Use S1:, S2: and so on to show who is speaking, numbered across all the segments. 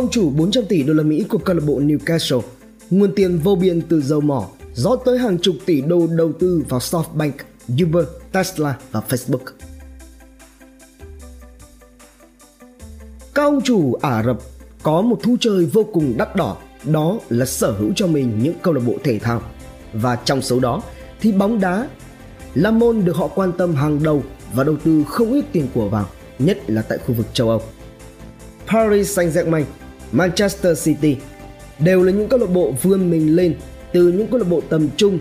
S1: Ông chủ 400 tỷ đô la Mỹ của câu lạc bộ Newcastle, nguồn tiền vô biên từ dầu mỏ rót tới hàng chục tỷ đô đầu tư vào SoftBank, Uber, Tesla và Facebook. Các ông chủ Ả Rập có một thú chơi vô cùng đắt đỏ, đó là sở hữu cho mình những câu lạc bộ thể thao. Và trong số đó thì bóng đá là môn được họ quan tâm hàng đầu và đầu tư không ít tiền của vào, nhất là tại khu vực châu Âu. Paris Saint-Germain, Manchester City đều là những câu lạc bộ vươn mình lên từ những câu lạc bộ tầm trung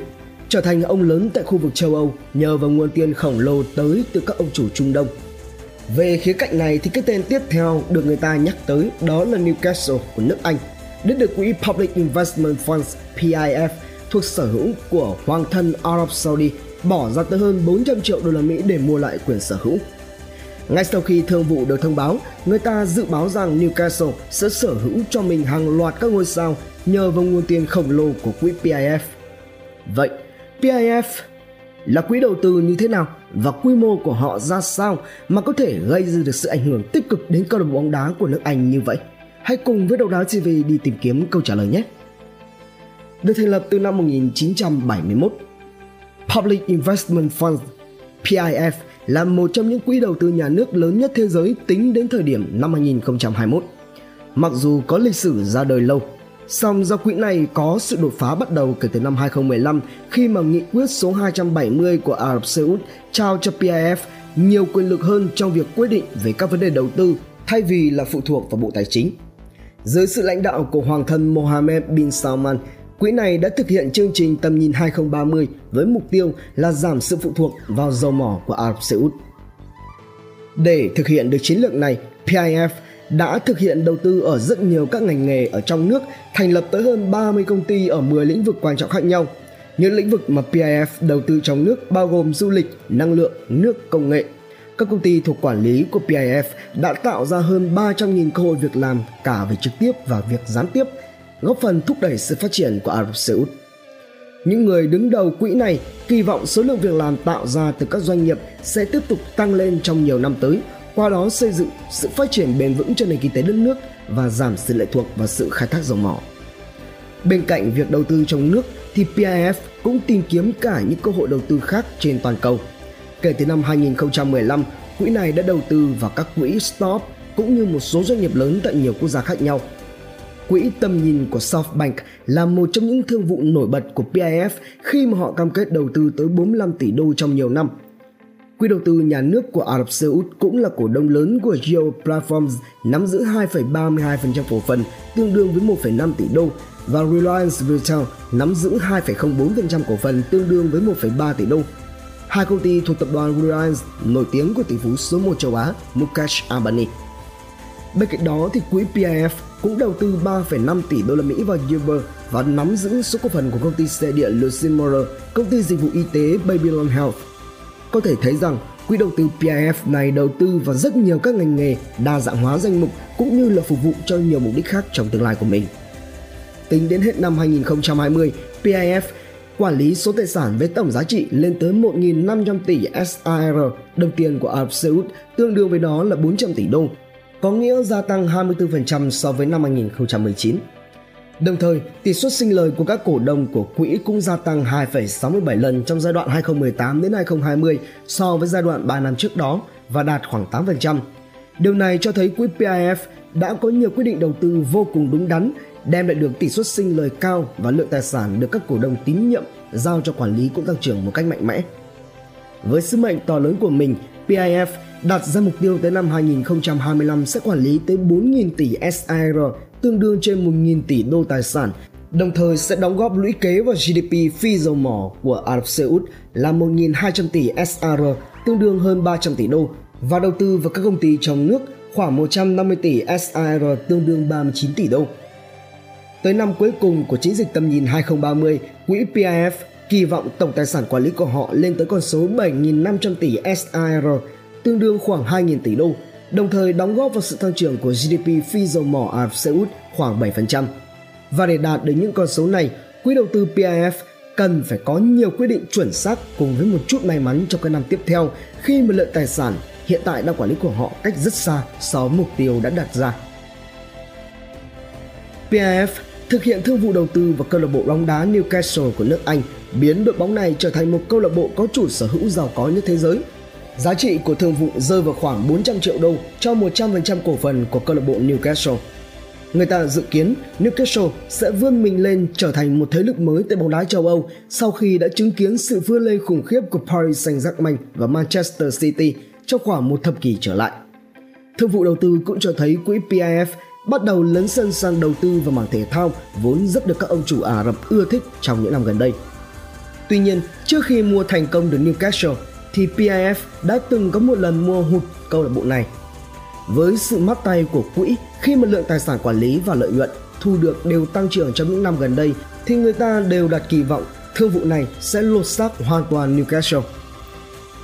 S1: trở thành ông lớn tại khu vực châu Âu nhờ vào nguồn tiền khổng lồ tới từ các ông chủ Trung Đông. Về khía cạnh này thì cái tên tiếp theo được người ta nhắc tới đó là Newcastle của nước Anh, đã được quỹ Public Investment Funds PIF thuộc sở hữu của Hoàng thân Ả Rập Saudi bỏ ra tới hơn 400 triệu đô la Mỹ để mua lại quyền sở hữu. Ngay sau khi thương vụ được thông báo, người ta dự báo rằng Newcastle sẽ sở hữu cho mình hàng loạt các ngôi sao nhờ vào nguồn tiền khổng lồ của quỹ PIF. Vậy, PIF là quỹ đầu tư như thế nào và quy mô của họ ra sao mà có thể gây ra được sự ảnh hưởng tích cực đến câu lạc bộ bóng đá của nước Anh như vậy? Hãy cùng với Đầu đá TV đi tìm kiếm câu trả lời nhé. Được thành lập từ năm 1971, Public Investment Fund PIF là một trong những quỹ đầu tư nhà nước lớn nhất thế giới tính đến thời điểm năm 2021. Mặc dù có lịch sử ra đời lâu, song do quỹ này có sự đột phá bắt đầu kể từ năm 2015 khi mà nghị quyết số 270 của Ả Rập Xê Út trao cho PIF nhiều quyền lực hơn trong việc quyết định về các vấn đề đầu tư thay vì là phụ thuộc vào Bộ Tài chính. Dưới sự lãnh đạo của Hoàng thân Mohammed bin Salman, Quỹ này đã thực hiện chương trình tầm nhìn 2030 với mục tiêu là giảm sự phụ thuộc vào dầu mỏ của Ả Rập Xê Út. Để thực hiện được chiến lược này, PIF đã thực hiện đầu tư ở rất nhiều các ngành nghề ở trong nước, thành lập tới hơn 30 công ty ở 10 lĩnh vực quan trọng khác nhau. Những lĩnh vực mà PIF đầu tư trong nước bao gồm du lịch, năng lượng, nước, công nghệ. Các công ty thuộc quản lý của PIF đã tạo ra hơn 300.000 cơ hội việc làm cả về trực tiếp và việc gián tiếp góp phần thúc đẩy sự phát triển của Ả Rập Xê Út. Những người đứng đầu quỹ này kỳ vọng số lượng việc làm tạo ra từ các doanh nghiệp sẽ tiếp tục tăng lên trong nhiều năm tới, qua đó xây dựng sự phát triển bền vững cho nền kinh tế đất nước và giảm sự lệ thuộc vào sự khai thác dầu mỏ. Bên cạnh việc đầu tư trong nước thì PIF cũng tìm kiếm cả những cơ hội đầu tư khác trên toàn cầu. Kể từ năm 2015, quỹ này đã đầu tư vào các quỹ stop cũng như một số doanh nghiệp lớn tại nhiều quốc gia khác nhau – Quỹ tầm nhìn của SoftBank là một trong những thương vụ nổi bật của PIF khi mà họ cam kết đầu tư tới 45 tỷ đô trong nhiều năm. Quỹ đầu tư nhà nước của Ả Rập Xê Út cũng là cổ đông lớn của Geo Platforms nắm giữ 2,32% cổ phần tương đương với 1,5 tỷ đô và Reliance Retail nắm giữ 2,04% cổ phần tương đương với 1,3 tỷ đô. Hai công ty thuộc tập đoàn Reliance nổi tiếng của tỷ phú số 1 châu Á Mukesh Ambani. Bên cạnh đó thì quỹ PIF cũng đầu tư 3,5 tỷ đô la Mỹ vào Uber và nắm giữ số cổ phần của công ty xe điện Lucid Motor, công ty dịch vụ y tế Babylon Health. Có thể thấy rằng quỹ đầu tư PIF này đầu tư vào rất nhiều các ngành nghề, đa dạng hóa danh mục cũng như là phục vụ cho nhiều mục đích khác trong tương lai của mình. Tính đến hết năm 2020, PIF quản lý số tài sản với tổng giá trị lên tới 1.500 tỷ SAR, đồng tiền của Ả Rập Xê Út, tương đương với đó là 400 tỷ đô, có nghĩa gia tăng 24% so với năm 2019. Đồng thời, tỷ suất sinh lời của các cổ đông của quỹ cũng gia tăng 2,67 lần trong giai đoạn 2018 đến 2020 so với giai đoạn 3 năm trước đó và đạt khoảng 8%. Điều này cho thấy quỹ PIF đã có nhiều quyết định đầu tư vô cùng đúng đắn, đem lại được tỷ suất sinh lời cao và lượng tài sản được các cổ đông tín nhiệm giao cho quản lý cũng tăng trưởng một cách mạnh mẽ. Với sứ mệnh to lớn của mình, PIF đặt ra mục tiêu tới năm 2025 sẽ quản lý tới 4.000 tỷ SAR, tương đương trên 1.000 tỷ đô tài sản, đồng thời sẽ đóng góp lũy kế vào GDP phi dầu mỏ của Ả Rập Xê Út là 1.200 tỷ SAR, tương đương hơn 300 tỷ đô, và đầu tư vào các công ty trong nước khoảng 150 tỷ SAR tương đương 39 tỷ đô. Tới năm cuối cùng của chiến dịch tầm nhìn 2030, quỹ PIF kỳ vọng tổng tài sản quản lý của họ lên tới con số 7.500 tỷ SAR, tương đương khoảng 2.000 tỷ đô, đồng thời đóng góp vào sự tăng trưởng của GDP phi dầu mỏ Ả Rập Xê Út khoảng 7%. Và để đạt được những con số này, quỹ đầu tư PIF cần phải có nhiều quyết định chuẩn xác cùng với một chút may mắn trong các năm tiếp theo khi mà lượng tài sản hiện tại đang quản lý của họ cách rất xa so với mục tiêu đã đặt ra. PIF thực hiện thương vụ đầu tư vào câu lạc bộ bóng đá Newcastle của nước Anh, biến đội bóng này trở thành một câu lạc bộ có chủ sở hữu giàu có nhất thế giới. Giá trị của thương vụ rơi vào khoảng 400 triệu đô cho 100% cổ phần của câu lạc bộ Newcastle. Người ta dự kiến Newcastle sẽ vươn mình lên trở thành một thế lực mới tại bóng đá châu Âu sau khi đã chứng kiến sự vươn lên khủng khiếp của Paris Saint-Germain và Manchester City trong khoảng một thập kỷ trở lại. Thương vụ đầu tư cũng cho thấy quỹ PIF bắt đầu lấn sân sang đầu tư vào mảng thể thao vốn rất được các ông chủ Ả Rập ưa thích trong những năm gần đây. Tuy nhiên, trước khi mua thành công được Newcastle thì PIF đã từng có một lần mua hụt câu lạc bộ này. Với sự mắt tay của quỹ khi mà lượng tài sản quản lý và lợi nhuận thu được đều tăng trưởng trong những năm gần đây thì người ta đều đặt kỳ vọng thương vụ này sẽ lột xác hoàn toàn Newcastle.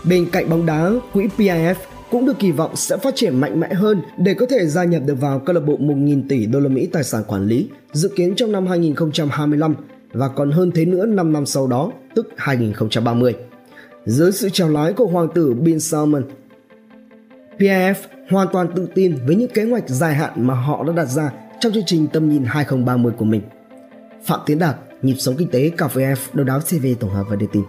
S1: Bên cạnh bóng đá, quỹ PIF cũng được kỳ vọng sẽ phát triển mạnh mẽ hơn để có thể gia nhập được vào câu lạc bộ 1.000 tỷ đô la Mỹ tài sản quản lý dự kiến trong năm 2025 và còn hơn thế nữa 5 năm sau đó, tức 2030. Dưới sự chào lái của hoàng tử Bin Salman, PIF hoàn toàn tự tin với những kế hoạch dài hạn mà họ đã đặt ra trong chương trình tầm nhìn 2030 của mình. Phạm Tiến Đạt, Nhịp sống kinh tế, Cà phê F, Đầu đáo CV tổng hợp và đưa tin.